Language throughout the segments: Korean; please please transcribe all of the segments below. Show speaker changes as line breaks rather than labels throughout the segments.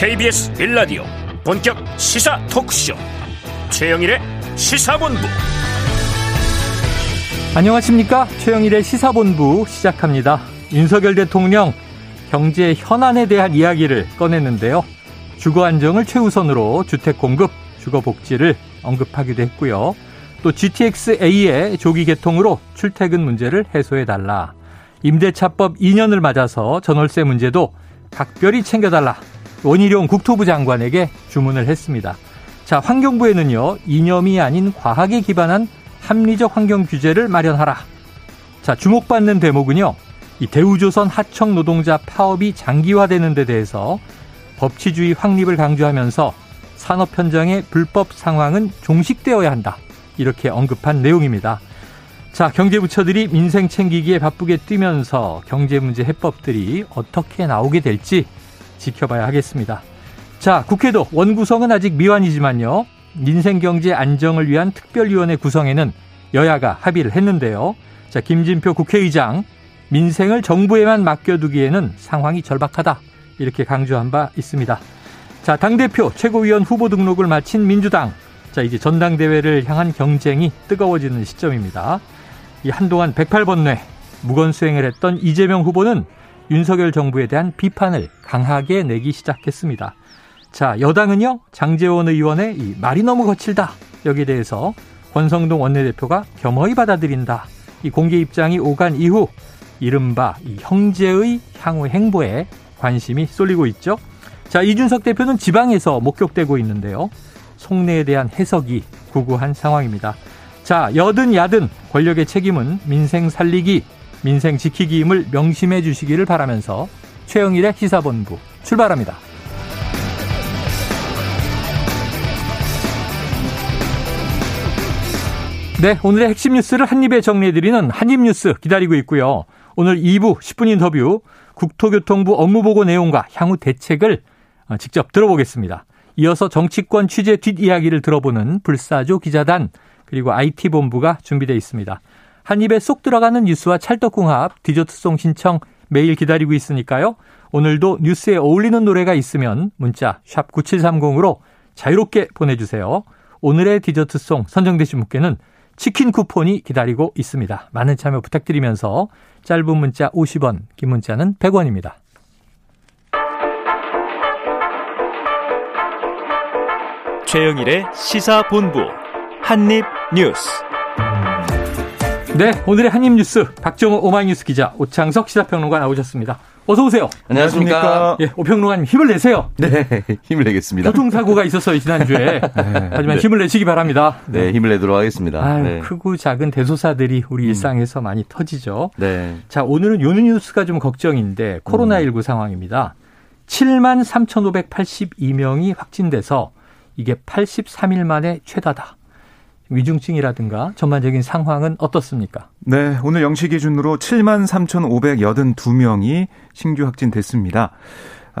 KBS 빌라디오 본격 시사 토크쇼. 최영일의 시사본부.
안녕하십니까? 최영일의 시사본부 시작합니다. 윤석열 대통령 경제 현안에 대한 이야기를 꺼냈는데요. 주거 안정을 최우선으로 주택 공급 주거 복지를 언급하기도 했고요. 또 GTX-A의 조기 개통으로 출퇴근 문제를 해소해달라. 임대차법 2년을 맞아서 전월세 문제도 각별히 챙겨달라. 원희룡 국토부 장관에게 주문을 했습니다. 자, 환경부에는요, 이념이 아닌 과학에 기반한 합리적 환경 규제를 마련하라. 자, 주목받는 대목은요, 이 대우조선 하청 노동자 파업이 장기화되는 데 대해서 법치주의 확립을 강조하면서 산업 현장의 불법 상황은 종식되어야 한다. 이렇게 언급한 내용입니다. 자, 경제부처들이 민생 챙기기에 바쁘게 뛰면서 경제 문제 해법들이 어떻게 나오게 될지 지켜봐야 하겠습니다. 자, 국회도 원구성은 아직 미완이지만요. 민생 경제 안정을 위한 특별위원회 구성에는 여야가 합의를 했는데요. 자, 김진표 국회의장 민생을 정부에만 맡겨두기에는 상황이 절박하다. 이렇게 강조한 바 있습니다. 자, 당대표 최고위원 후보 등록을 마친 민주당 자, 이제 전당대회를 향한 경쟁이 뜨거워지는 시점입니다. 이 한동안 108번뇌 무건 수행을 했던 이재명 후보는 윤석열 정부에 대한 비판을 강하게 내기 시작했습니다. 자, 여당은요, 장재원 의원의 이 말이 너무 거칠다. 여기에 대해서 권성동 원내대표가 겸허히 받아들인다. 이 공개 입장이 오간 이후 이른바 이 형제의 향후 행보에 관심이 쏠리고 있죠. 자, 이준석 대표는 지방에서 목격되고 있는데요. 속내에 대한 해석이 구구한 상황입니다. 자, 여든 야든 권력의 책임은 민생 살리기, 민생 지키기임을 명심해 주시기를 바라면서 최영일의 시사본부 출발합니다. 네, 오늘의 핵심 뉴스를 한입에 정리해드리는 한입뉴스 기다리고 있고요. 오늘 2부 10분 인터뷰 국토교통부 업무보고 내용과 향후 대책을 직접 들어보겠습니다. 이어서 정치권 취재 뒷이야기를 들어보는 불사조 기자단 그리고 IT본부가 준비되어 있습니다. 한 입에 쏙 들어가는 뉴스와 찰떡궁합 디저트송 신청 매일 기다리고 있으니까요. 오늘도 뉴스에 어울리는 노래가 있으면 문자 샵 9730으로 자유롭게 보내주세요. 오늘의 디저트송 선정되신 분께는 치킨 쿠폰이 기다리고 있습니다. 많은 참여 부탁드리면서 짧은 문자 50원, 긴 문자는 100원입니다.
최영일의 시사본부 한입뉴스.
네, 오늘의 한입 뉴스 박정호 오마이뉴스 기자 오창석 시사평론가 나오셨습니다. 어서 오세요.
안녕하십니까.
예, 오평론가님 힘을 내세요.
네, 힘을 내겠습니다.
교통사고가 있었어요 지난주에. 네. 하지만 네. 힘을 내시기 바랍니다.
네, 힘을 내도록 하겠습니다.
아유,
네.
크고 작은 대소사들이 우리 음. 일상에서 많이 터지죠.
네.
자, 오늘은 요 뉴스가 좀 걱정인데 코로나19 음. 상황입니다. 7만 3,582명이 확진돼서 이게 83일 만에 최다다. 위중증이라든가 전반적인 상황은 어떻습니까?
네, 오늘 영시 기준으로 7만 3,582명이 신규 확진됐습니다.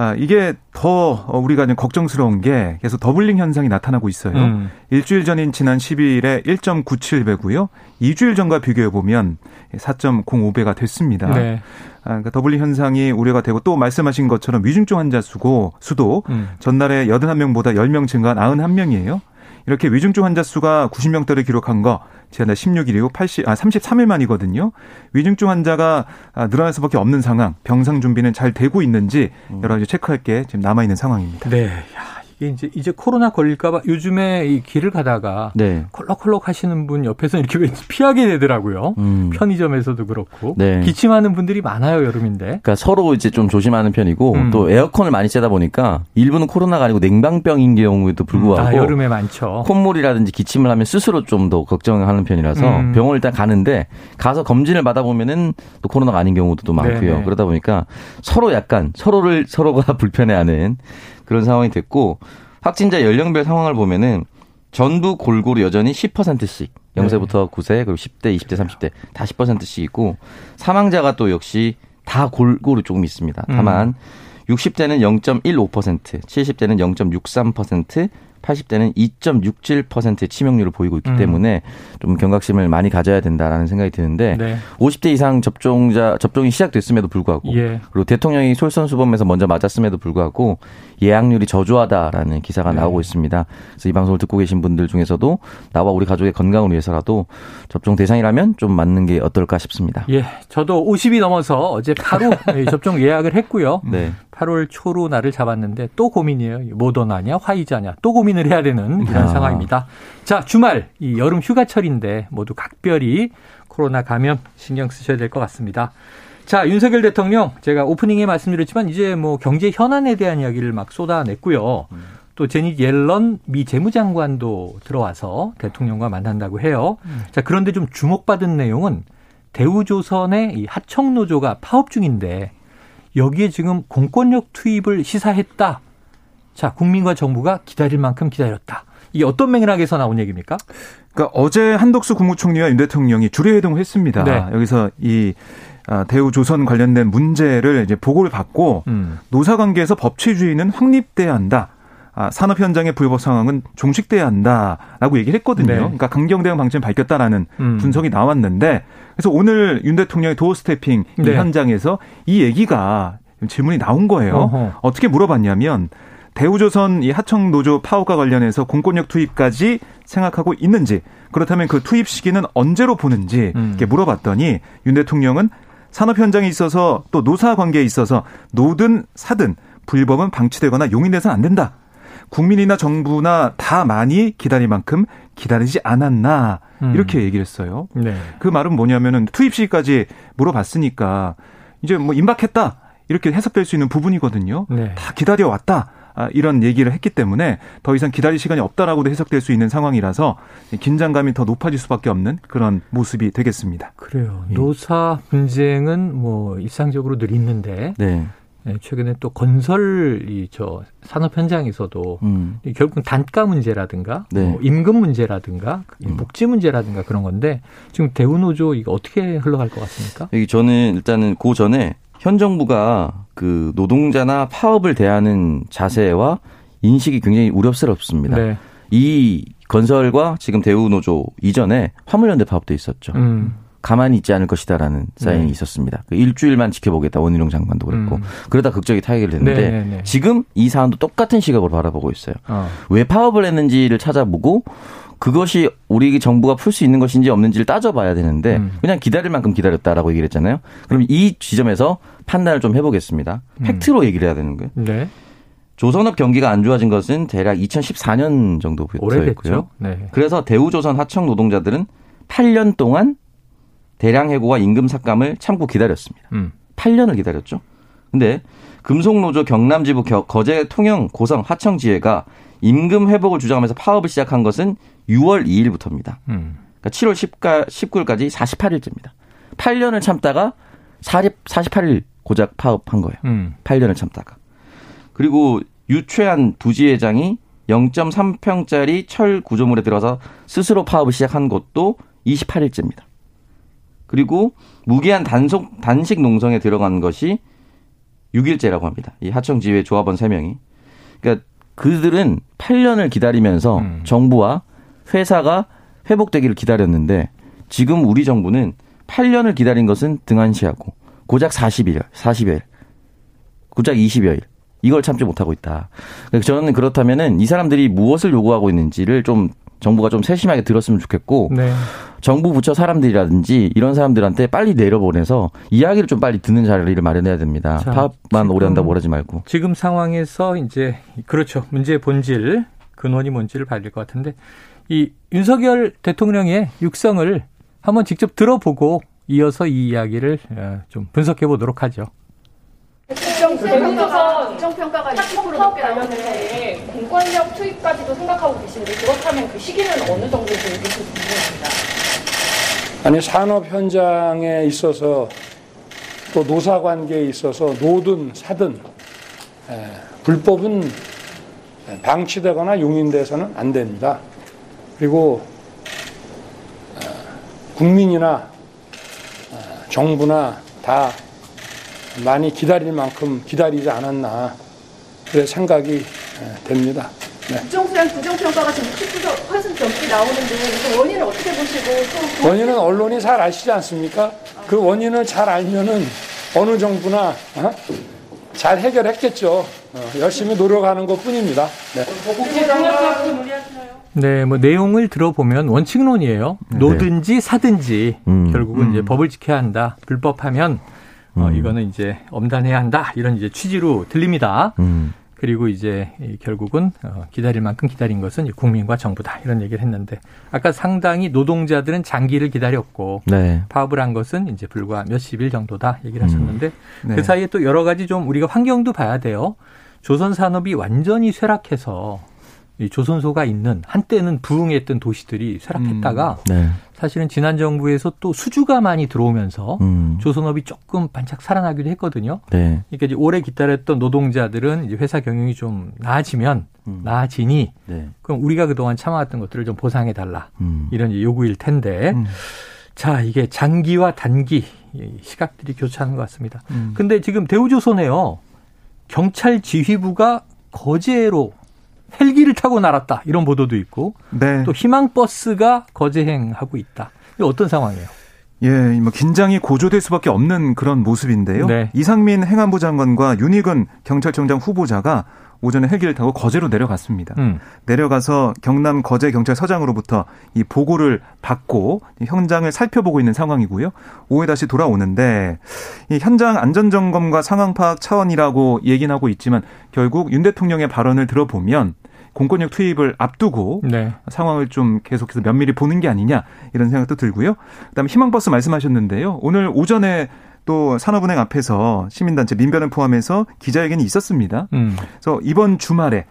아, 이게 더 우리가 걱정스러운 게 계속 doubling 현상이 나타나고 있어요. 음. 일주일 전인 지난 12일에 1.97배고요. 2주일 전과 비교해 보면 4.05배가 됐습니다. 네. 아, 그러니까 doubling 현상이 우려가 되고 또 말씀하신 것처럼 위중증 환자 수고 수도 음. 전날에 81명보다 10명 증가한 91명이에요. 이렇게 위중증 환자 수가 90명대를 기록한 거 지난달 16일이고 80, 아, 33일 만이거든요. 위중증 환자가 아, 늘어날 수밖에 없는 상황, 병상 준비는 잘 되고 있는지 여러 가지 체크할 게 지금 남아 있는 상황입니다.
네. 야, 이게 이제 이제 코로나 걸릴까봐 요즘에 이 길을 가다가 네. 콜록콜록 하시는 분 옆에서 이렇게 왠지 피하게 되더라고요. 음. 편의점에서도 그렇고 네. 기침하는 분들이 많아요 여름인데.
그러니까 서로 이제 좀 조심하는 편이고 음. 또 에어컨을 많이 쐬다 보니까 일부는 코로나가 아니고 냉방병인 경우에도 불구하고
아, 여름에 많죠.
콧물이라든지 기침을 하면 스스로 좀 더 걱정하는 편이라서 음. 병원을 일단 가는데 가서 검진을 받아보면은 또 코로나가 아닌 경우도 또 많고요. 네네. 그러다 보니까 서로 약간 서로를 서로가 불편해하는 그런 상황이 됐고 확진자 연령별 상황을 보면은 전부 골고루 여전히 10%씩 0세부터 9세 그리고 10대, 20대, 30대 다 10%씩 있고 사망자가 또 역시 다 골고루 조금 있습니다. 다만 음. 60대는 0.15%, 70대는 0.63%, 80대는 2.67%의 치명률을 보이고 있기 음. 때문에 좀 경각심을 많이 가져야 된다라는 생각이 드는데 네. 50대 이상 접종자 접종이 시작됐음에도 불구하고 예. 그리고 대통령이 솔선수범해서 먼저 맞았음에도 불구하고 예약률이 저조하다라는 기사가 네. 나오고 있습니다. 그래서 이 방송을 듣고 계신 분들 중에서도 나와 우리 가족의 건강을 위해서라도 접종 대상이라면 좀 맞는 게 어떨까 싶습니다.
예, 저도 50이 넘어서 어제 바로 접종 예약을 했고요. 네. 8월 초로 날을 잡았는데 또 고민이에요. 모더나냐 화이자냐 또 고민 을 해야 되는 이런 아. 상황입니다. 자 주말 이 여름 휴가철인데 모두 각별히 코로나 감염 신경 쓰셔야 될 것 같습니다. 자 윤석열 대통령 제가 오프닝에 말씀드렸지만 이제 뭐 경제 현안에 대한 이야기를 막 쏟아냈고요. 또 제니 옐런 미 재무장관도 들어와서 대통령과 만난다고 해요. 자 그런데 좀 주목받은 내용은 대우조선의 이 하청노조가 파업 중인데 여기에 지금 공권력 투입을 시사했다. 자, 국민과 정부가 기다릴 만큼 기다렸다. 이게 어떤 맥락에서 나온 얘기입니까?
그러니까 어제 한덕수 국무총리와 윤 대통령이 주례회동을 했습니다. 네. 여기서 이 아, 대우조선 관련된 문제를 이제 보고를 받고 음. 노사 관계에서 법치주의는 확립돼야 한다. 아, 산업 현장의 불법 상황은 종식돼야 한다라고 얘기를 했거든요. 네. 그러니까 강경 대응 방침을 밝혔다라는 음. 분석이 나왔는데 그래서 오늘 윤 대통령의 도어 스태핑 네. 현장에서 이 얘기가 질문이 나온 거예요. 어허. 어떻게 물어봤냐면 대우조선 이 하청 노조 파업과 관련해서 공권력 투입까지 생각하고 있는지 그렇다면 그 투입 시기는 언제로 보는지 음. 이렇게 물어봤더니 윤 대통령은 산업 현장에 있어서 또 노사 관계에 있어서 노든 사든 불법은 방치되거나 용인돼서는 안 된다. 국민이나 정부나 다 많이 기다릴 만큼 기다리지 않았나 음. 이렇게 얘기를 했어요. 네. 그 말은 뭐냐면은 투입 시기까지 물어봤으니까 이제 뭐 임박했다 이렇게 해석될 수 있는 부분이거든요. 네. 다 기다려 왔다. 아, 이런 얘기를 했기 때문에 더 이상 기다릴 시간이 없다라고도 해석될 수 있는 상황이라서 긴장감이 더 높아질 수밖에 없는 그런 모습이 되겠습니다.
그래요. 예. 노사 분쟁은 뭐 일상적으로 늘 있는데 네. 네, 최근에 또 건설 이 저 산업 현장에서도 음. 결국 단가 문제라든가 네. 뭐 임금 문제라든가 음. 복지 문제라든가 그런 건데 지금 대우노조 이거 어떻게 흘러갈 것 같습니까?
저는 일단은 그 전에 현 정부가 그 노동자나 파업을 대하는 자세와 인식이 굉장히 우려스럽습니다. 네. 이 건설과 지금 대우노조 이전에 화물연대 파업도 있었죠. 음. 가만히 있지 않을 것이다라는 사인이 네. 있었습니다. 그 일주일만 지켜보겠다 원희룡 장관도 그랬고 음. 그러다 극적이 타결이 됐는데 네네네. 네, 네. 지금 이 사안도 똑같은 시각으로 바라보고 있어요. 어. 왜 파업을 했는지를 찾아보고 그것이 우리 정부가 풀 수 있는 것인지 없는지를 따져봐야 되는데 음. 그냥 기다릴 만큼 기다렸다라고 얘기를 했잖아요. 그럼 이 지점에서 판단을 좀 해보겠습니다. 음. 팩트로 얘기를 해야 되는 거예요. 네. 조선업 경기가 안 좋아진 것은 대략 2014년 정도부터였고요. 네. 그래서 대우조선 하청 노동자들은 8년 동안 대량 해고와 임금 삭감을 참고 기다렸습니다. 음. 8년을 기다렸죠. 근데 금속노조 경남지부 거제 통영 고성 하청지회가 임금 회복을 주장하면서 파업을 시작한 것은 6월 2일부터입니다. 음. 그러니까 7월 10가, 19일까지 48일째입니다. 8년을 참다가 40, 48일 고작 파업한 거예요. 음. 8년을 참다가. 그리고 유최한 부지회장이 0.3평짜리 철 구조물에 들어서 스스로 파업을 시작한 것도 28일째입니다. 그리고 무기한 단속 단식 농성에 들어간 것이 6일째라고 합니다. 이 하청 지회 조합원 3명이. 그러니까 그들은 8년을 기다리면서 음. 정부와 회사가 회복되기를 기다렸는데 지금 우리 정부는 8년을 기다린 것은 등한시하고 고작 40일, 40일, 고작 20여일 이걸 참지 못하고 있다. 저는 그렇다면은 이 사람들이 무엇을 요구하고 있는지를 좀 정부가 좀 세심하게 들었으면 좋겠고 네. 정부 부처 사람들이라든지 이런 사람들한테 빨리 내려보내서 이야기를 좀 빨리 듣는 자리를 마련해야 됩니다. 자, 파업만 오래 한다고 그러지 말고.
지금 상황에서 이제 그렇죠. 문제의 본질 근원이 뭔지를 밝힐 것 같은데 이 윤석열 대통령의 육성을 한번 직접 들어보고 이어서 이 이야기를 어, 좀 분석해 보도록 하죠.
국정평가가 20% 넘게 나오는데 공권력 투입까지도 생각하고 계신데 그렇다면 그 시기는 어느 정도 될지 궁금합니다.
아니 산업 현장에 있어서 또 노사 관계에 있어서 노든 사든 에, 불법은 방치되거나 용인돼서는 안 됩니다. 그리고 에, 국민이나 에, 정부나 다 많이 기다릴 만큼 기다리지 않았나 그래 생각이 됩니다.
네. 부정수량 부정평가가 지금 60% 넘게 나오는데 그 원인을 어떻게 보시고
또 원인은 언론이 잘 아시지 않습니까? 그 원인을 잘 알면은 어느 정부나 어? 잘 해결했겠죠. 어, 열심히 노력하는 것 뿐입니다. 네.
네, 뭐 내용을 들어보면 원칙론이에요. 네. 노든지 사든지 음. 결국은 음. 이제 법을 지켜야 한다. 불법하면 어, 음. 어, 이거는 이제 엄단해야 한다. 이런 이제 취지로 들립니다. 음. 그리고 이제 결국은 어, 기다릴 만큼 기다린 것은 국민과 정부다 이런 얘기를 했는데 아까 상당히 노동자들은 장기를 기다렸고 네. 파업을 한 것은 이제 불과 몇십 일 정도다 얘기를 음. 하셨는데 네. 그 사이에 또 여러 가지 좀 우리가 환경도 봐야 돼요. 조선 산업이 완전히 쇠락해서 이 조선소가 있는 한때는 부흥했던 도시들이 쇠락했다가 음. 네. 사실은 지난 정부에서 또 수주가 많이 들어오면서 음. 조선업이 조금 반짝 살아나기도 했거든요. 네. 그러니까 이제 오래 기다렸던 노동자들은 이제 회사 경영이 좀 나아지면 음. 나아지니 네. 그럼 우리가 그동안 참아왔던 것들을 좀 보상해 달라 음. 이런 요구일 텐데 음. 자 이게 장기와 단기 시각들이 교차하는 것 같습니다. 음. 근데 지금 대우조선에요 경찰 지휘부가 거제로 헬기를 타고 날았다 이런 보도도 있고 네. 또 희망버스가 거제행하고 있다. 이 어떤 상황이에요?
예, 뭐 긴장이 고조될 수밖에 없는 그런 모습인데요. 네. 이상민 행안부 장관과 윤희근 경찰청장 후보자가 오전에 헬기를 타고 거제로 내려갔습니다. 음. 내려가서 경남 거제 경찰서장으로부터 이 보고를 받고 현장을 살펴보고 있는 상황이고요. 오후에 다시 돌아오는데 이 현장 안전 점검과 상황 파악 차원이라고 얘기는 하고 있지만 결국 윤 대통령의 발언을 들어보면 공권력 투입을 앞두고 네. 상황을 좀 계속해서 면밀히 보는 게 아니냐 이런 생각도 들고요. 그다음에 희망버스 말씀하셨는데요. 오늘 오전에 또 산업은행 앞에서 시민단체 민변을 포함해서 기자회견이 있었습니다. 음. 그래서 이번 주말에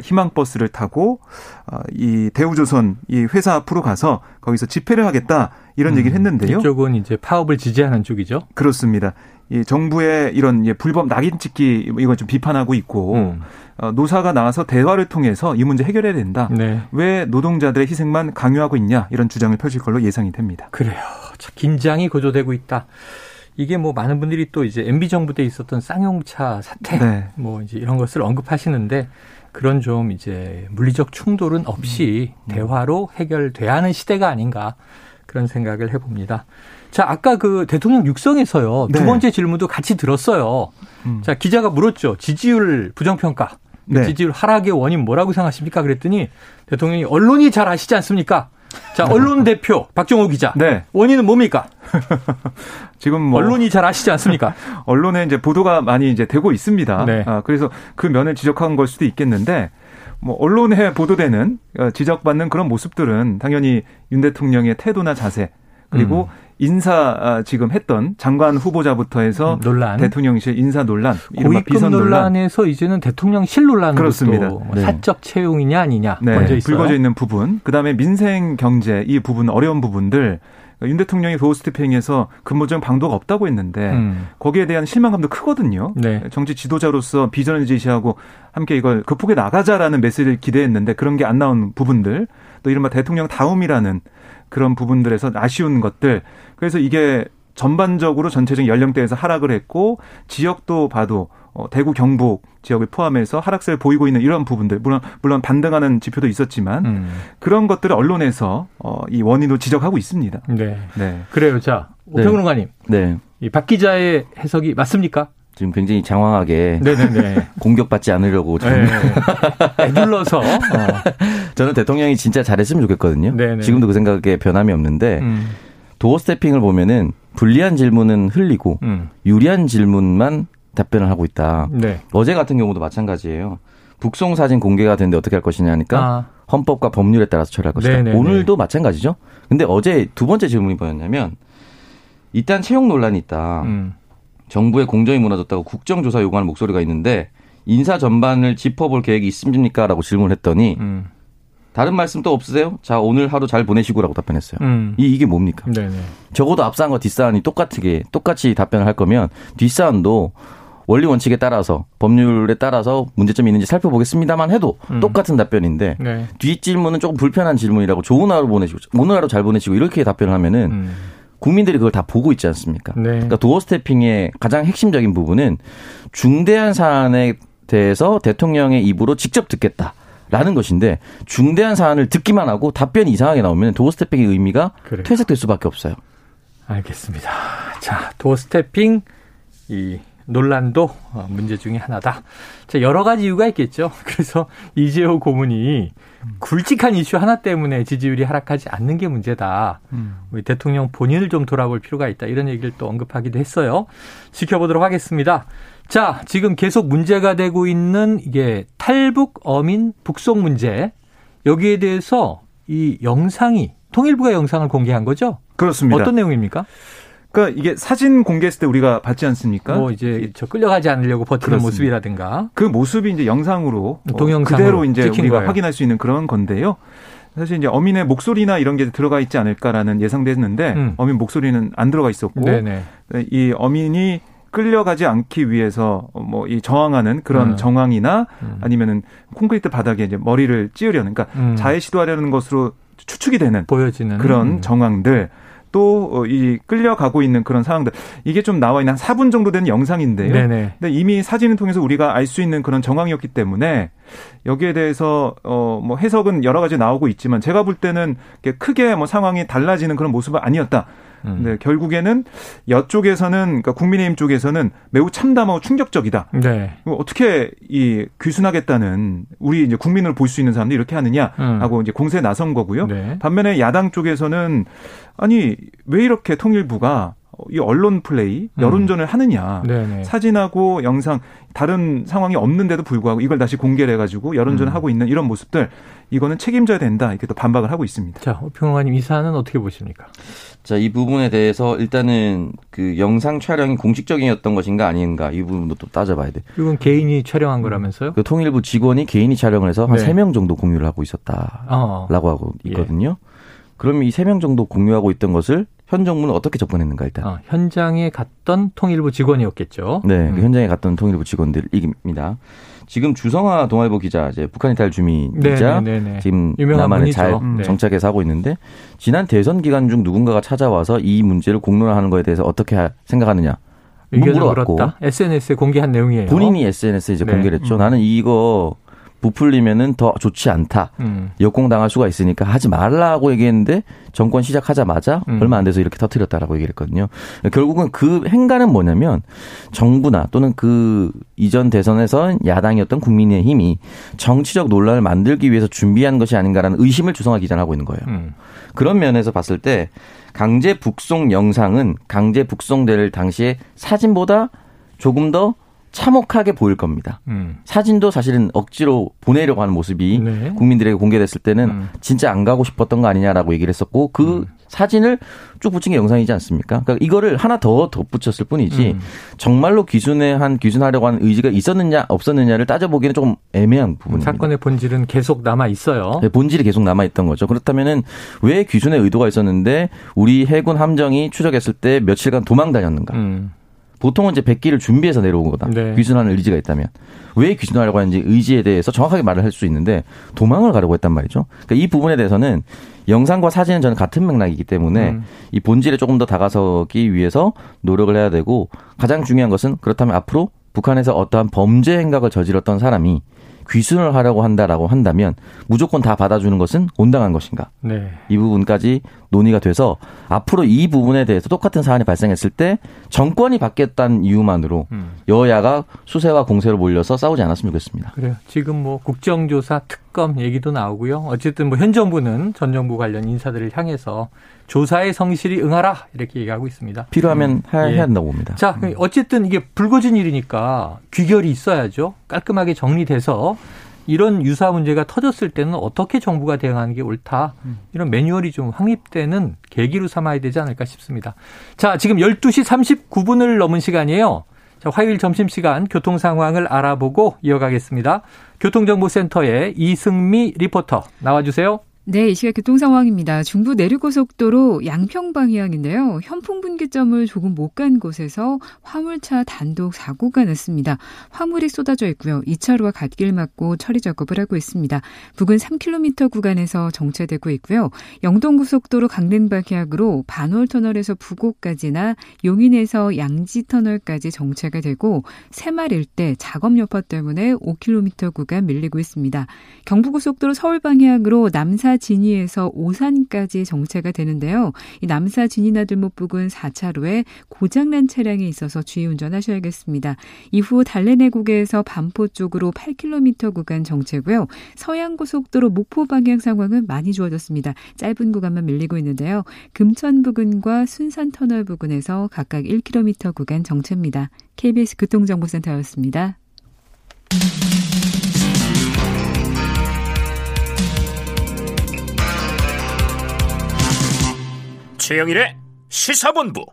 희망버스를 타고 아, 이 대우조선 이 회사 앞으로 가서 거기서 집회를 하겠다 이런 음. 얘기를 했는데요.
이쪽은 이제 파업을 지지하는 쪽이죠.
그렇습니다. 이 정부의 이런 불법 낙인 찍기 이건 좀 비판하고 있고 음. 어, 노사가 나와서 대화를 통해서 이 문제 해결해야 된다. 네. 왜 노동자들의 희생만 강요하고 있냐 이런 주장을 펼칠 걸로 예상이 됩니다.
그래요. 긴장이 고조되고 있다. 이게 뭐 많은 분들이 또 이제 MB 정부 때 있었던 쌍용차 사태 네. 뭐 이제 이런 것을 언급하시는데 그런 좀 이제 물리적 충돌은 없이 음. 대화로 해결돼야 하는 시대가 아닌가 그런 생각을 해봅니다. 자, 아까 그 대통령 육성에서요. 네. 두 번째 질문도 같이 들었어요. 음. 자, 기자가 물었죠. 지지율 부정평가. 네. 지지율 하락의 원인 뭐라고 생각하십니까? 그랬더니 대통령이 언론이 잘 아시지 않습니까? 자, 언론 대표 박정호 기자. 네. 원인은 뭡니까? 지금 뭐 언론이 잘 아시지 않습니까?
언론에 이제 보도가 많이 이제 되고 있습니다. 네. 아, 그래서 그 면을 지적한 걸 수도 있겠는데 뭐 언론에 보도되는 어, 지적받는 그런 모습들은 당연히 윤 대통령의 태도나 자세 그리고 음. 인사 아, 지금 했던 장관 후보자부터 해서 음, 논란. 대통령실 인사 논란,
고위급 비선 논란에서 이제는 대통령실 논란으로 그렇습니다. 뭐 네. 사적 채용이냐 아니냐 네. 먼저 있어요.
불거져 있는 부분, 그다음에 민생 경제 이 부분 어려운 부분들 윤 대통령이 도어스태핑에서 근무적 방도가 없다고 했는데 음. 거기에 대한 실망감도 크거든요. 네. 정치 지도자로서 비전을 제시하고 함께 이걸 극복해 나가자라는 메시지를 기대했는데 그런 게 안 나온 부분들 또 이른바 대통령 다음이라는 그런 부분들에서 아쉬운 것들. 그래서 이게 전반적으로 전체적인 연령대에서 하락을 했고 지역도 봐도 어, 대구 경북 지역을 포함해서 하락세를 보이고 있는 이런 부분들 물론 물론 반등하는 지표도 있었지만 음. 그런 것들을 언론에서 어, 이 원인으로 지적하고 있습니다.
네. 네. 그래요. 자, 오평론가님. 네. 이박 기자의 해석이 맞습니까?
지금 굉장히 장황하게 네네네. 공격받지 않으려고 저는
네. 눌러서 어.
저는 대통령이 진짜 잘했으면 좋겠거든요. 네네. 지금도 그 생각에 변함이 없는데 음. 도어 스태핑을 보면은 불리한 질문은 흘리고 음. 유리한 질문만 답변을 하고 있다. 네. 어제 같은 경우도 마찬가지예요. 북송 사진 공개가 되는데 어떻게 할 것이냐니까 아. 헌법과 법률에 따라서 처리할 것이다. 네네네. 오늘도 마찬가지죠. 근데 어제 두 번째 질문이 뭐였냐면 일단 채용 논란이 있다. 음. 정부의 공정이 무너졌다고 국정조사 요구하는 목소리가 있는데 인사 전반을 짚어볼 계획이 있습니까? 라고 질문을 했더니 음. 다른 말씀 또 없으세요? 자, 오늘 하루 잘 보내시고라고 답변했어요. 음. 이, 이게 뭡니까? 네네. 적어도 앞사안과 뒷사안이 똑같게, 똑같이 답변을 할 거면 뒷사안도 원리 원칙에 따라서 법률에 따라서 문제점이 있는지 살펴보겠습니다만 해도 음. 똑같은 답변인데 네. 뒷 질문은 조금 불편한 질문이라고 좋은 하루 보내시고 오늘 하루 잘 보내시고 이렇게 답변을 하면은 음. 국민들이 그걸 다 보고 있지 않습니까? 네. 그러니까 doorstepping의 가장 핵심적인 부분은 중대한 사안에 대해서 대통령의 입으로 직접 듣겠다. 라는 것인데 중대한 사안을 듣기만 하고 답변이 이상하게 나오면 doorstepping의 의미가 그래요. 퇴색될 수밖에 없어요.
알겠습니다. 자, doorstepping 이 논란도 어, 문제 중의 하나다. 자, 여러 가지 이유가 있겠죠. 그래서 이재호 고문이 굵직한 이슈 하나 때문에 지지율이 하락하지 않는 게 문제다. 음. 우리 대통령 본인을 좀 돌아볼 필요가 있다. 이런 얘기를 또 언급하기도 했어요. 지켜보도록 하겠습니다. 자, 지금 계속 문제가 되고 있는 이게 탈북 어민 북송 문제. 여기에 대해서 이 영상이 통일부가 영상을 공개한 거죠?
그렇습니다.
어떤 내용입니까?
그러니까 이게 사진 공개했을 때 우리가 봤지 않습니까?
뭐 이제 저 끌려가지 않으려고 버티는 그렇습니다. 모습이라든가
그 모습이 이제 영상으로 어, 동영상으로 그대로 이제 우리가 거예요. 확인할 수 있는 그런 건데요. 사실 이제 어민의 목소리나 이런 게 들어가 있지 않을까라는 예상됐는데 음. 어민 목소리는 안 들어가 있었고 네네. 이 어민이 끌려가지 않기 위해서 뭐 이 저항하는 그런 음. 정황이나 음. 아니면은 콘크리트 바닥에 이제 머리를 찌으려는 그러니까 음. 자해 시도하려는 것으로 추측이 되는 보여지는 그런 음. 정황들 또이 어, 끌려가고 있는 그런 상황들 이게 좀 나와 있는 한 4분 정도 되는 영상인데요. 네네. 근데 이미 사진을 통해서 우리가 알 수 있는 그런 정황이었기 때문에 여기에 대해서 어뭐 해석은 여러 가지 나오고 있지만 제가 볼 때는 크게 뭐 상황이 달라지는 그런 모습은 아니었다. 음. 네, 결국에는 여쪽에서는 그러니까 국민의힘 쪽에서는 매우 참담하고 충격적이다. 네. 어떻게 이 귀순하겠다는 우리 이제 국민을 볼 수 있는 사람들이 이렇게 하느냐 음. 하고 음. 이제 공세에 나선 거고요. 네. 반면에 야당 쪽에서는 아니 왜 이렇게 통일부가 이 언론 플레이, 음. 여론전을 음. 하느냐. 네네. 사진하고 영상 다른 상황이 없는데도 불구하고 이걸 다시 공개를 해가지고 여론전을 음. 하고 있는 이런 모습들 이거는 책임져야 된다 이렇게 또 반박을 하고 있습니다.
자, 평론가님 이 사안은 어떻게 보십니까?
자, 이 부분에 대해서 일단은 그 영상 촬영이 공식적이었던 것인가 아닌가 이 부분도 또 따져봐야 돼.
이건 개인이 촬영한 거라면서요?
그 통일부 직원이 개인이 촬영을 해서 한 세명 정도 공유를 하고 있었다라고 어. 하고 있거든요. 예. 그러면 이 세 명 정도 공유하고 있던 것을 현 정부는 어떻게 접근했는가 일단. 아,
현장에 갔던 통일부 직원이었겠죠.
네, 그 음. 그 현장에 갔던 통일부 직원들입니다. 지금 주성아 동아일보 기자, 이제 북한 이탈 주민이자 네, 네, 네, 지금 남한에 잘 음. 정착해서 하고 있는데 지난 대선 기간 중 누군가가 찾아와서 이 문제를 공론화하는 것에 대해서 어떻게 생각하느냐.
물어봤고 SNS에 공개한 내용이에요.
본인이 SNS에 이제 네. 공개를 했죠. 음. 나는 이거 부풀리면은 더 좋지 않다. 음. 역공당할 수가 있으니까 하지 말라고 얘기했는데 정권 시작하자마자 음. 얼마 안 돼서 이렇게 터트렸다라고 얘기를 했거든요. 결국은 그 행간은 뭐냐면 정부나 또는 그 이전 대선에서 야당이었던 국민의힘이 정치적 논란을 만들기 위해서 준비한 것이 아닌가라는 의심을 주성하 기자는 하고 있는 거예요. 음. 그런 면에서 봤을 때 강제 북송 영상은 강제 북송될 당시에 사진보다 조금 더 참혹하게 보일 겁니다. 음. 사진도 사실은 억지로 보내려고 하는 모습이 네. 국민들에게 공개됐을 때는 음. 진짜 안 가고 싶었던 거 아니냐라고 얘기를 했었고 그 음. 사진을 쭉 붙인 게 영상이지 않습니까? 그러니까 이거를 하나 더 덧붙였을 뿐이지 음. 정말로 귀순에 한 귀순하려고 하는 의지가 있었느냐 없었느냐를 따져보기에는 조금 애매한 부분입니다.
사건의 본질은 계속 남아 있어요.
네, 본질이 계속 남아 있던 거죠. 그렇다면은 왜 귀순의 의도가 있었는데 우리 해군 함정이 추적했을 때 며칠간 도망 다녔는가? 음. 보통은 이제 백기를 준비해서 내려온 거다. 네. 귀순하는 의지가 있다면 왜 귀순하려고 하는지 의지에 대해서 정확하게 말을 할 수 있는데 도망을 가려고 했단 말이죠. 그러니까 이 부분에 대해서는 영상과 사진은 저는 같은 맥락이기 때문에 음. 이 본질에 조금 더 다가서기 위해서 노력을 해야 되고 가장 중요한 것은 그렇다면 앞으로 북한에서 어떠한 범죄 행각을 저질렀던 사람이 귀순을 하려고 한다라고 한다면 무조건 다 받아주는 것은 온당한 것인가? 네. 이 부분까지 논의가 돼서 앞으로 이 부분에 대해서 똑같은 사안이 발생했을 때 정권이 바뀌었다는 이유만으로 음. 여야가 수세와 공세로 몰려서 싸우지 않았으면 좋겠습니다.
그래요. 지금 뭐 국정조사 특검 얘기도 나오고요. 어쨌든 뭐 현 정부는 전 정부 관련 인사들을 향해서 조사에 성실히 응하라 이렇게 얘기하고 있습니다.
필요하면 음. 해야, 예. 한다고 봅니다.
자, 음. 어쨌든 이게 불거진 일이니까 귀결이 있어야죠. 깔끔하게 정리돼서 이런 유사 문제가 터졌을 때는 어떻게 정부가 대응하는 게 옳다. 음. 이런 매뉴얼이 좀 확립되는 계기로 삼아야 되지 않을까 싶습니다. 자, 지금 12시 39분을 넘은 시간이에요. 자, 화요일 점심시간 교통 상황을 알아보고 이어가겠습니다. 교통정보센터의 이승미 리포터 나와주세요.
네, 이 시각 교통 상황입니다. 중부 내륙고속도로 양평 방향인데요. 현풍 분기점을 조금 못 간 곳에서 화물차 단독 사고가 났습니다. 화물이 쏟아져 있고요. 2차로와 갓길 막고 처리 작업을 하고 있습니다. 부근 3km 구간에서 정체되고 있고요. 영동고속도로 강릉 방향으로 반월터널에서 부곡까지나 용인에서 양지터널까지 정체가 되고 새말 일대 작업 여파 때문에 5km 구간 밀리고 있습니다. 경부고속도로 서울 방향으로 남사 진이에서 오산까지 정체가 되는데요. 이 남사 진이나 들목 부근 4차로에 고장난 차량이 있어서 주의 운전하셔야겠습니다. 이후 달래내국에서 반포 쪽으로 8km 구간 정체고요. 서양고속도로 목포 방향 상황은 많이 좋아졌습니다. 짧은 구간만 밀리고 있는데요. 금천 부근과 순산 터널 부근에서 각각 1km 구간 정체입니다. KBS 교통정보센터였습니다.
최영일의 시사본부.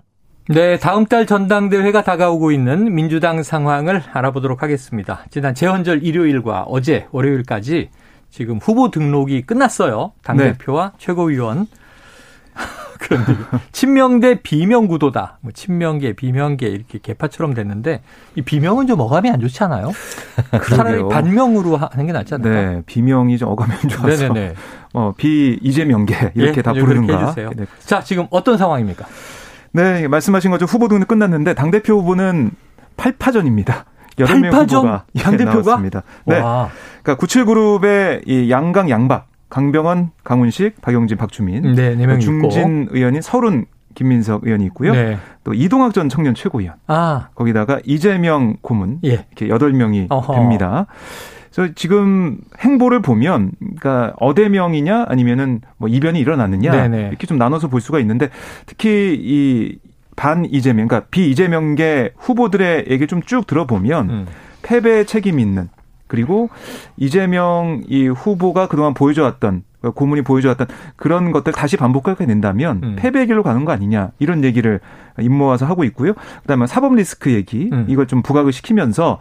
네, 다음 달 전당대회가 다가오고 있는 민주당 상황을 알아보도록 하겠습니다. 지난 재헌절 일요일과 어제 월요일까지 지금 후보 등록이 끝났어요. 당대표와 네. 최고위원. 그런데 친명 대 비명 구도다. 뭐 친명계, 비명계 이렇게 개파처럼 됐는데 이 비명은 좀 어감이 안 좋지 않아요? 차라리 반명으로 하는 게 낫지 않나요?
네, 비명이 좀 어감이 안 좋아서. 네네네. 어, 비 이재명계 이렇게 예, 다 부르는가.
해주세요. 네. 자, 지금 어떤 상황입니까?
네, 말씀하신 것처럼 후보 등록 끝났는데 당 대표 후보는 8파전입니다.
8명 후보가 당 대표가
나왔습니다. 네. 와. 그러니까 97그룹의 이 양강 양박 강병원, 강훈식, 박용진, 박주민, 네, 네 중진 있고. 의원인 서른 김민석 의원이 있고요. 네. 또 이동학 전 청년 최고위원. 아. 거기다가 이재명 고문 예. 이렇게 여덟 명이 됩니다. 그래서 지금 행보를 보면 그러니까 어대명이냐 아니면은 뭐 이변이 일어났느냐 네네. 이렇게 좀 나눠서 볼 수가 있는데 특히 이 반 이재명 그러니까 비 이재명계 후보들의 얘기 좀 쭉 들어보면 음. 패배 책임 있는 그리고 이재명 이 후보가 그동안 보여줘왔던 고문이 보여줘왔던 그런 것들 다시 반복하게 된다면 음. 패배의 길로 가는 거 아니냐 이런 얘기를 입모아서 하고 있고요. 그다음에 사법 리스크 얘기 음. 이걸 좀 부각을 시키면서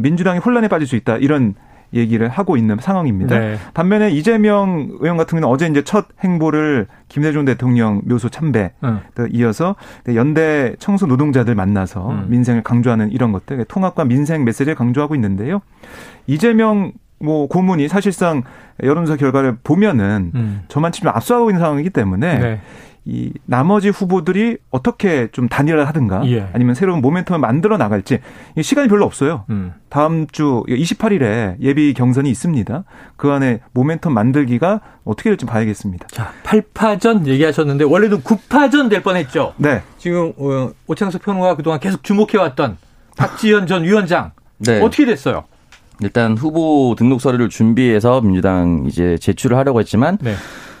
민주당이 혼란에 빠질 수 있다 이런 얘기를 하고 있는 상황입니다. 네. 반면에 이재명 의원 같은 경우는 어제 이제 첫 행보를 김대중 대통령 묘소 참배 음. 이어서 연대 청소 노동자들 만나서 음. 민생을 강조하는 이런 것들 통합과 민생 메시지를 강조하고 있는데요. 이재명 뭐 고문이 사실상 여론조사 결과를 보면은 음. 저만치 좀 압수하고 있는 상황이기 때문에 네. 이 나머지 후보들이 어떻게 좀 단일화를 하든가 예. 아니면 새로운 모멘텀을 만들어 나갈지 시간이 별로 없어요. 음. 다음 주 28일에 예비 경선이 있습니다. 그 안에 모멘텀 만들기가 어떻게 될지 봐야겠습니다.
자, 8파전 얘기하셨는데 원래도 9파전 될 뻔했죠. 네. 지금 어, 오창석 평론가 그동안 계속 주목해왔던 박지현 전 위원장 네. 어떻게 됐어요?
일단 후보 등록 서류를 준비해서 민주당 이제 제출을 하려고 했지만 네.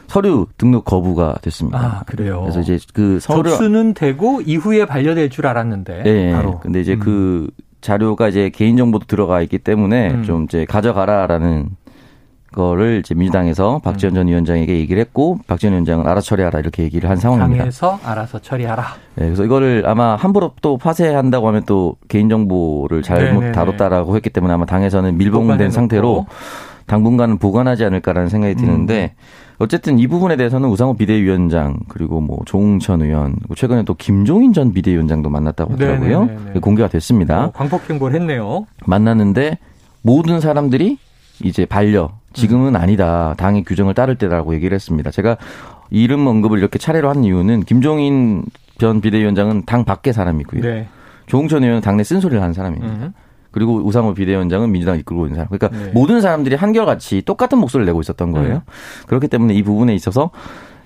서류 등록 거부가 됐습니다.
아, 그래요.
그래서 이제 그
서류 접수는 되고 이후에 반려될 줄 알았는데.
네. 바로. 근데 이제 음. 그 자료가 이제 개인 정보도 들어가 있기 때문에 음. 좀 이제 가져가라라는 거를 이제 민주당에서 박지원 전 위원장에게 얘기를 했고 박지원 위원장은 알아서 처리하라 이렇게 얘기를 한 상황입니다.
당에서 알아서 처리하라.
네, 그래서 이거를 아마 함부로 또 파쇄한다고 하면 또 개인 정보를 잘못 네네네. 다뤘다라고 했기 때문에 아마 당에서는 밀봉된 상태로 당분간은 보관하지 않을까라는 생각이 드는데 음. 어쨌든 이 부분에 대해서는 우상호 비대위원장 그리고 뭐 조웅천 의원 최근에 또 김종인 전 비대위원장도 만났다고 하더라고요. 네네네네. 공개가 됐습니다. 어,
광폭행보를 했네요.
만났는데 모든 사람들이 이제 반려 지금은 아니다. 당의 규정을 따를 때라고 얘기를 했습니다. 제가 이름 언급을 이렇게 차례로 한 이유는 김종인 전 비대위원장은 당 밖의 사람이고요. 네. 조홍천 의원은 당내 쓴소리를 하는 사람입니다. 음. 그리고 우상호 비대위원장은 민주당 이끌고 있는 사람. 그러니까 네. 모든 사람들이 한결같이 똑같은 목소리를 내고 있었던 거예요. 음. 그렇기 때문에 이 부분에 있어서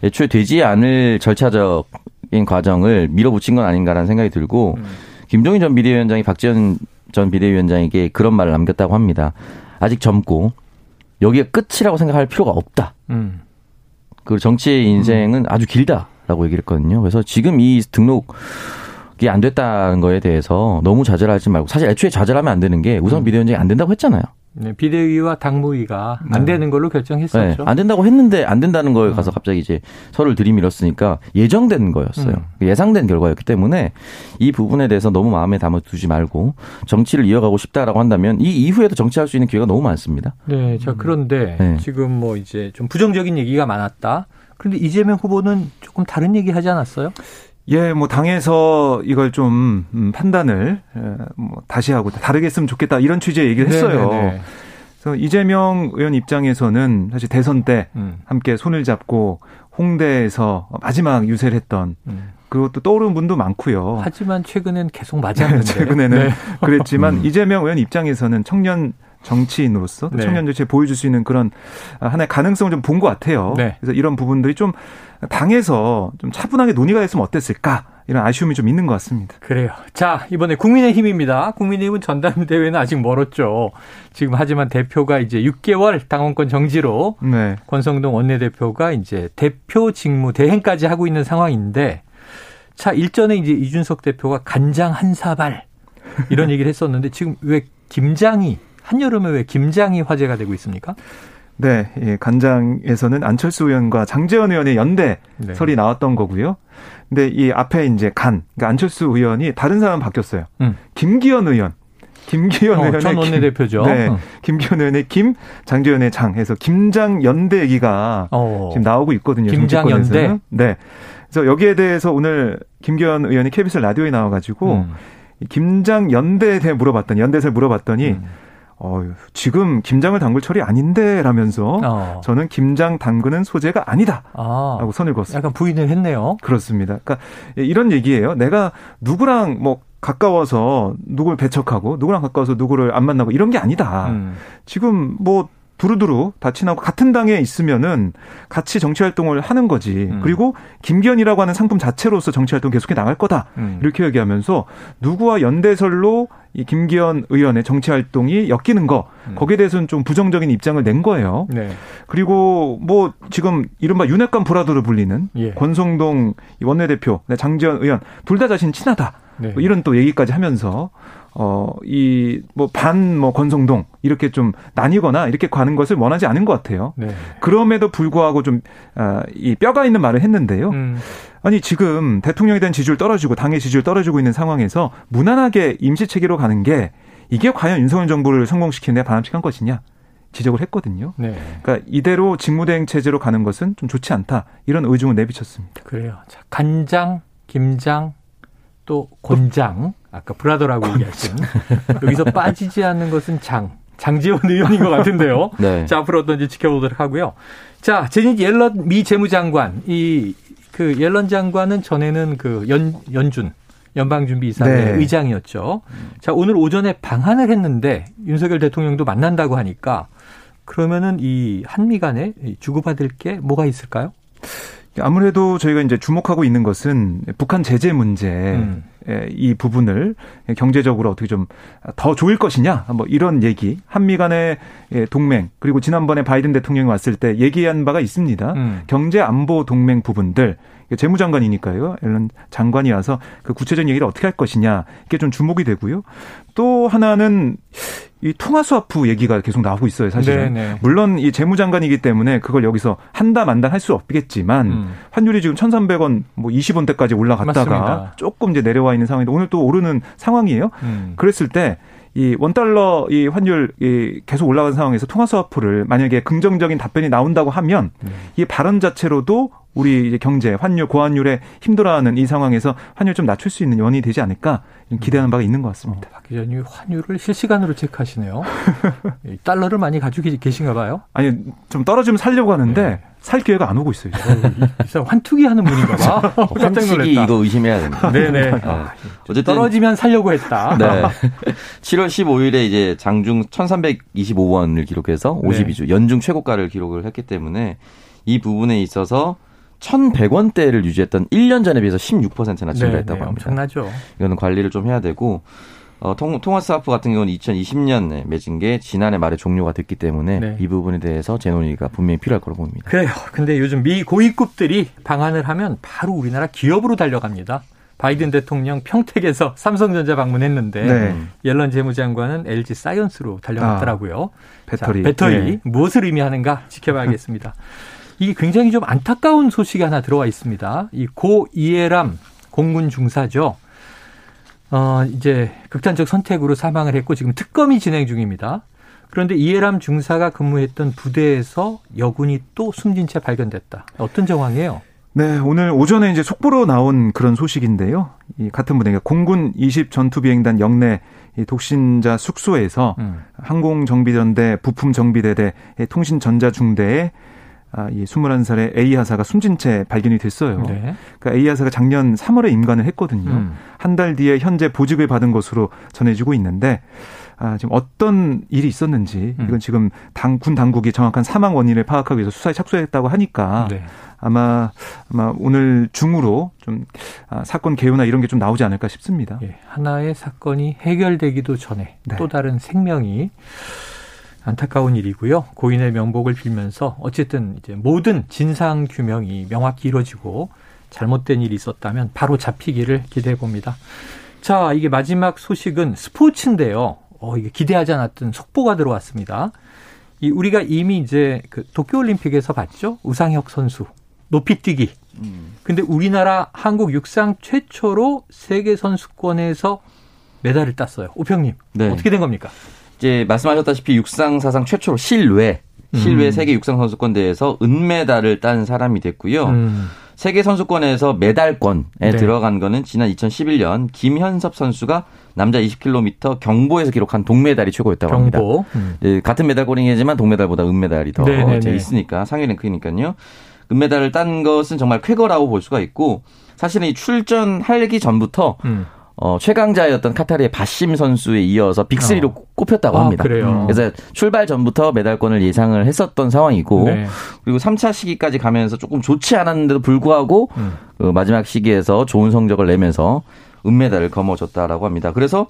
애초에 되지 않을 절차적인 과정을 밀어붙인 건 아닌가라는 생각이 들고 음. 김종인 전 비대위원장이 박지원 전 비대위원장에게 그런 말을 남겼다고 합니다. 아직 젊고 여기가 끝이라고 생각할 필요가 없다. 음. 그 정치의 인생은 음. 아주 길다라고 얘기를 했거든요. 그래서 지금 이 등록 이게 안 됐다는 거에 대해서 너무 좌절하지 말고 사실 애초에 좌절하면 안 되는 게 우선 음. 비대위원장이 안 된다고 했잖아요.
네, 비대위와 당무위가 안 네. 되는 걸로 결정했었죠.
네, 안 된다고 했는데 안 된다는 거에 가서 음. 갑자기 이제 서로를 들이밀었으니까 예정된 거였어요. 음. 예상된 결과였기 때문에 이 부분에 대해서 너무 마음에 담아두지 말고 정치를 이어가고 싶다라고 한다면 이 이후에도 정치할 수 있는 기회가 너무 많습니다.
네, 자 그런데 네. 지금 뭐 이제 좀 부정적인 얘기가 많았다. 그런데 이재명 후보는 조금 다른 얘기 하지 않았어요?
예, 뭐 당에서 이걸 좀 음, 판단을 뭐 다시 하고 다르게 했으면 좋겠다 이런 취지의 얘기를 했어요. 네네네. 그래서 이재명 의원 입장에서는 사실 대선 때 음. 함께 손을 잡고 홍대에서 마지막 유세를 했던 음. 그것도 떠오르는 분도 많고요.
하지만 최근엔 계속 맞았는데.
최근에는 네. 그랬지만 음. 이재명 의원 입장에서는 청년 정치인으로서 네. 청년 정치에 보여줄 수 있는 그런 하나의 가능성을 좀 본 것 같아요. 네. 그래서 이런 부분들이 좀 당에서 좀 차분하게 논의가 됐으면 어땠을까 이런 아쉬움이 좀 있는 것 같습니다.
그래요. 자 이번에 국민의힘입니다. 국민의힘은 전당대회는 아직 멀었죠. 지금 하지만 대표가 이제 6개월 당원권 정지로 네. 권성동 원내대표가 이제 대표 직무 대행까지 하고 있는 상황인데 자 일전에 이제 이준석 대표가 간장 한 사발 이런 얘기를 했었는데 지금 왜 김장이 한여름에 왜 김장이 화제가 되고 있습니까?
네, 예, 간장에서는 안철수 의원과 장재원 의원의 연대 네. 설이 나왔던 거고요. 근데 이 앞에 이제 간, 그러니까 안철수 의원이 다른 사람 바뀌었어요. 음. 김기현 의원. 김기현 어, 의원의
전 원내대표죠.
김, 네, 어. 김기현 의원의 김, 장재현의 장 해서 김장 연대 얘기가 어. 지금 나오고 있거든요.
김장 연대.
네. 그래서 여기에 대해서 오늘 김기현 의원이 KBS 라디오에 나와가지고 음. 김장 연대에 대해 물어봤더니 연대에서 물어봤더니. 음. 어, 지금 김장을 담글 철이 아닌데 라면서 어. 저는 김장 담그는 소재가 아니다. 아. 라고 선을 그었어요.
약간 부인을 했네요.
그렇습니다. 그러니까 이런 얘기예요. 내가 누구랑 뭐 가까워서 누구를 배척하고 누구랑 가까워서 누구를 안 만나고 이런 게 아니다. 음. 지금 뭐 두루두루 다 친하고 같은 당에 있으면은 같이 정치 활동을 하는 거지. 음. 그리고 김기현이라고 하는 상품 자체로서 정치 활동 계속해 나갈 거다. 음. 이렇게 얘기하면서 누구와 연대설로 이 김기현 의원의 정치 활동이 엮이는 거 음. 거기에 대해서는 좀 부정적인 입장을 낸 거예요. 네. 그리고 뭐 지금 이른바 윤핵관 브라더로 불리는 예. 권성동 원내대표, 네, 장지현 의원 둘 다 자신 친하다. 네. 뭐 이런 또 얘기까지 하면서 어, 이, 뭐, 반, 뭐, 권성동, 이렇게 좀 나뉘거나 이렇게 가는 것을 원하지 않은 것 같아요. 네. 그럼에도 불구하고 좀, 아, 이 뼈가 있는 말을 했는데요. 음. 아니, 지금 대통령에 대한 지지율 떨어지고 당의 지지율 떨어지고 있는 상황에서 무난하게 임시체계로 가는 게 이게 과연 윤석열 정부를 성공시키는 데 바람직한 것이냐. 지적을 했거든요. 네. 그러니까 이대로 직무대행 체제로 가는 것은 좀 좋지 않다. 이런 의중을 내비쳤습니다.
그래요. 자, 간장, 김장, 또 곤장. 아까 브라더라고 얘기하신 여기서 빠지지 않는 것은 장. 장지원 의원인 것 같은데요. 네. 자, 앞으로 어떤지 지켜보도록 하고요. 자, 제니 옐런 미 재무장관. 이, 그 옐런 장관은 전에는 그 연, 연준. 연방준비이사회 네. 의장이었죠. 자, 오늘 오전에 방한을 했는데 윤석열 대통령도 만난다고 하니까 그러면은 이 한미 간에 주고받을 게 뭐가 있을까요?
아무래도 저희가 이제 주목하고 있는 것은 북한 제재 문제 음. 이 부분을 경제적으로 어떻게 좀 더 좋을 것이냐 뭐 이런 얘기 한미 간의 동맹 그리고 지난번에 바이든 대통령이 왔을 때 얘기한 바가 있습니다. 음. 경제 안보 동맹 부분들 재무장관이니까요. 앨런 장관이 와서 그 구체적인 얘기를 어떻게 할 것이냐 이게 좀 주목이 되고요. 또 하나는 이 통화 스와프 얘기가 계속 나오고 있어요, 사실은. 네네. 네. 물론 이 재무장관이기 때문에 그걸 여기서 한다 만다 할 수 없겠지만 음. 환율이 지금 1,300원 뭐 20원대까지 올라갔다가 맞습니다. 조금 이제 내려와 있는 상황인데 오늘 또 오르는 상황이에요. 음. 그랬을 때 이 원달러 이 환율 이 계속 올라간 상황에서 통화 스와프를 만약에 긍정적인 답변이 나온다고 하면 음. 이 발언 자체로도 우리 이제 경제, 환율, 고환율에 힘들어하는 이 상황에서 환율 좀 낮출 수 있는 원인이 되지 않을까 기대하는 바가 있는 것 같습니다.
어, 박 기자님 환율을 실시간으로 체크하시네요. 달러를 많이 가지고 계신가 봐요?
아니 좀 떨어지면 살려고 하는데 네. 살 기회가 안 오고 있어요.
어, 환투기 하는 분인가 봐.
어, 깜짝 놀랐다. 이거 의심해야 됩니다.
네네. 아, 어쨌든 떨어지면 살려고 했다. 네.
7월 15일에 이제 장중 1,325원을 기록해서 52주 네. 연중 최고가를 기록을 했기 때문에 이 부분에 있어서 1,100원대를 유지했던 1년 전에 비해서 16%나 증가했다고 네, 네, 합니다.
엄청나죠.
이거는 관리를 좀 해야 되고 어, 통, 통화스와프 같은 경우는 2020년에 맺은 게 지난해 말에 종료가 됐기 때문에 네. 이 부분에 대해서 재논의가 분명히 필요할 거로 보입니다.
그래요. 근데 요즘 미 고위급들이 방한을 하면 바로 우리나라 기업으로 달려갑니다. 바이든 대통령 평택에서 삼성전자 방문했는데 네. 옐런 재무장관은 LG 사이언스로 달려갔더라고요. 아,
배터리.
자, 배터리 네. 무엇을 의미하는가 지켜봐야겠습니다. 이게 굉장히 좀 안타까운 소식이 하나 들어와 있습니다. 이 고 이해람 공군 중사죠. 어, 이제 극단적 선택으로 사망을 했고 지금 특검이 진행 중입니다. 그런데 이해람 중사가 근무했던 부대에서 여군이 또 숨진 채 발견됐다. 어떤 정황이에요?
네, 오늘 오전에 이제 속보로 나온 그런 소식인데요. 이 같은 부대, 그러니까 공군 20 전투비행단 영내 이 독신자 숙소에서 음. 항공정비전대 부품정비대대 통신전자중대에 아, 이 21살의 A 하사가 숨진 채 발견이 됐어요. 네. 그러니까 A 하사가 작년 3월에 임관을 했거든요. 음. 한달 뒤에 현재 보직을 받은 것으로 전해지고 있는데 아, 지금 어떤 일이 있었는지 음. 이건 지금 당, 군 당국이 정확한 사망 원인을 파악하기 위해서 수사에 착수했다고 하니까 네. 아마 아마 오늘 중으로 좀 아, 사건 개요나 이런 게 좀 나오지 않을까 싶습니다. 예,
하나의 사건이 해결되기도 전에 네. 또 다른 생명이 안타까운 일이고요. 고인의 명복을 빌면서 어쨌든 이제 모든 진상 규명이 명확히 이루어지고 잘못된 일이 있었다면 바로 잡히기를 기대해 봅니다. 자, 이게 마지막 소식은 스포츠인데요. 어, 이게 기대하지 않았던 속보가 들어왔습니다. 이 우리가 이미 이제 그 도쿄올림픽에서 봤죠. 우상혁 선수 높이뛰기. 음. 근데 우리나라 한국 육상 최초로 세계 선수권에서 메달을 땄어요. 오평님 네. 어떻게 된 겁니까?
이제 말씀하셨다시피 육상 사상 최초로 실외 실외 음. 세계 육상 선수권 대회에서 은메달을 딴 사람이 됐고요. 음. 세계 선수권에서 메달권에 네. 들어간 거는 지난 2011년 김현섭 선수가 남자 20km 경보에서 기록한 동메달이 최고였다고 합니다. 경보. 음. 네, 같은 메달권이지만 동메달보다 은메달이 더 네네네. 네, 네. 있으니까 상위 랭크니까요. 은메달을 딴 것은 정말 쾌거라고 볼 수가 있고 사실은 이 출전하기 전부터 음. 어, 최강자였던 카타르의 바심 선수에 이어서 빅3로 어. 꼽혔다고 아, 합니다.
그래요.
그래서 출발 전부터 메달권을 예상을 했었던 상황이고 네. 그리고 3차 시기까지 가면서 조금 좋지 않았는데도 불구하고 음. 그 마지막 시기에서 좋은 성적을 내면서 은메달을 거머쥐었다라고 합니다. 그래서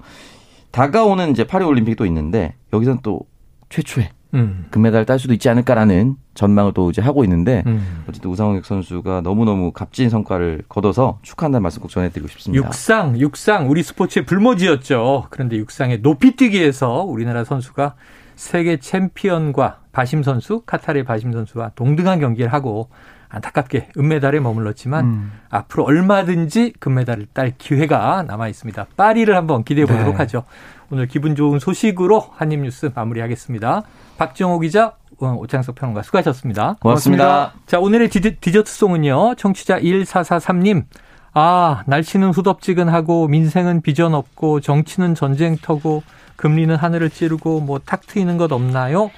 다가오는 이제 파리 올림픽도 있는데 여기서는 또 최초의 음. 금메달 딸 수도 있지 않을까라는 전망을 또 이제 하고 있는데 음. 어쨌든 우상혁 선수가 너무너무 값진 성과를 거둬서 축하한다는 말씀 꼭 전해드리고 싶습니다.
육상, 육상 우리 스포츠의 불모지였죠. 그런데 육상의 높이뛰기에서 우리나라 선수가 세계 챔피언과 바심 선수, 카타르의 바심 선수와 동등한 경기를 하고 안타깝게 은메달에 머물렀지만 음. 앞으로 얼마든지 금메달을 딸 기회가 남아 있습니다. 파리를 한번 기대해 보도록 네. 하죠. 오늘 기분 좋은 소식으로 한입뉴스 마무리하겠습니다. 박정호 기자, 오창석 평론가 수고하셨습니다.
고맙습니다. 고맙습니다.
자, 오늘의 디저 트송은요. 청취자 1443님. 아, 날씨는 후덥지근하고 민생은 비전 없고 정치는 전쟁터고 금리는 하늘을 찌르고 뭐 탁 트이는 것 없나요?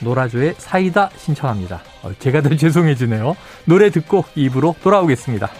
노라조의 사이다 신청합니다. 어, 제가 더 죄송해지네요. 노래 듣고 입으로 돌아오겠습니다.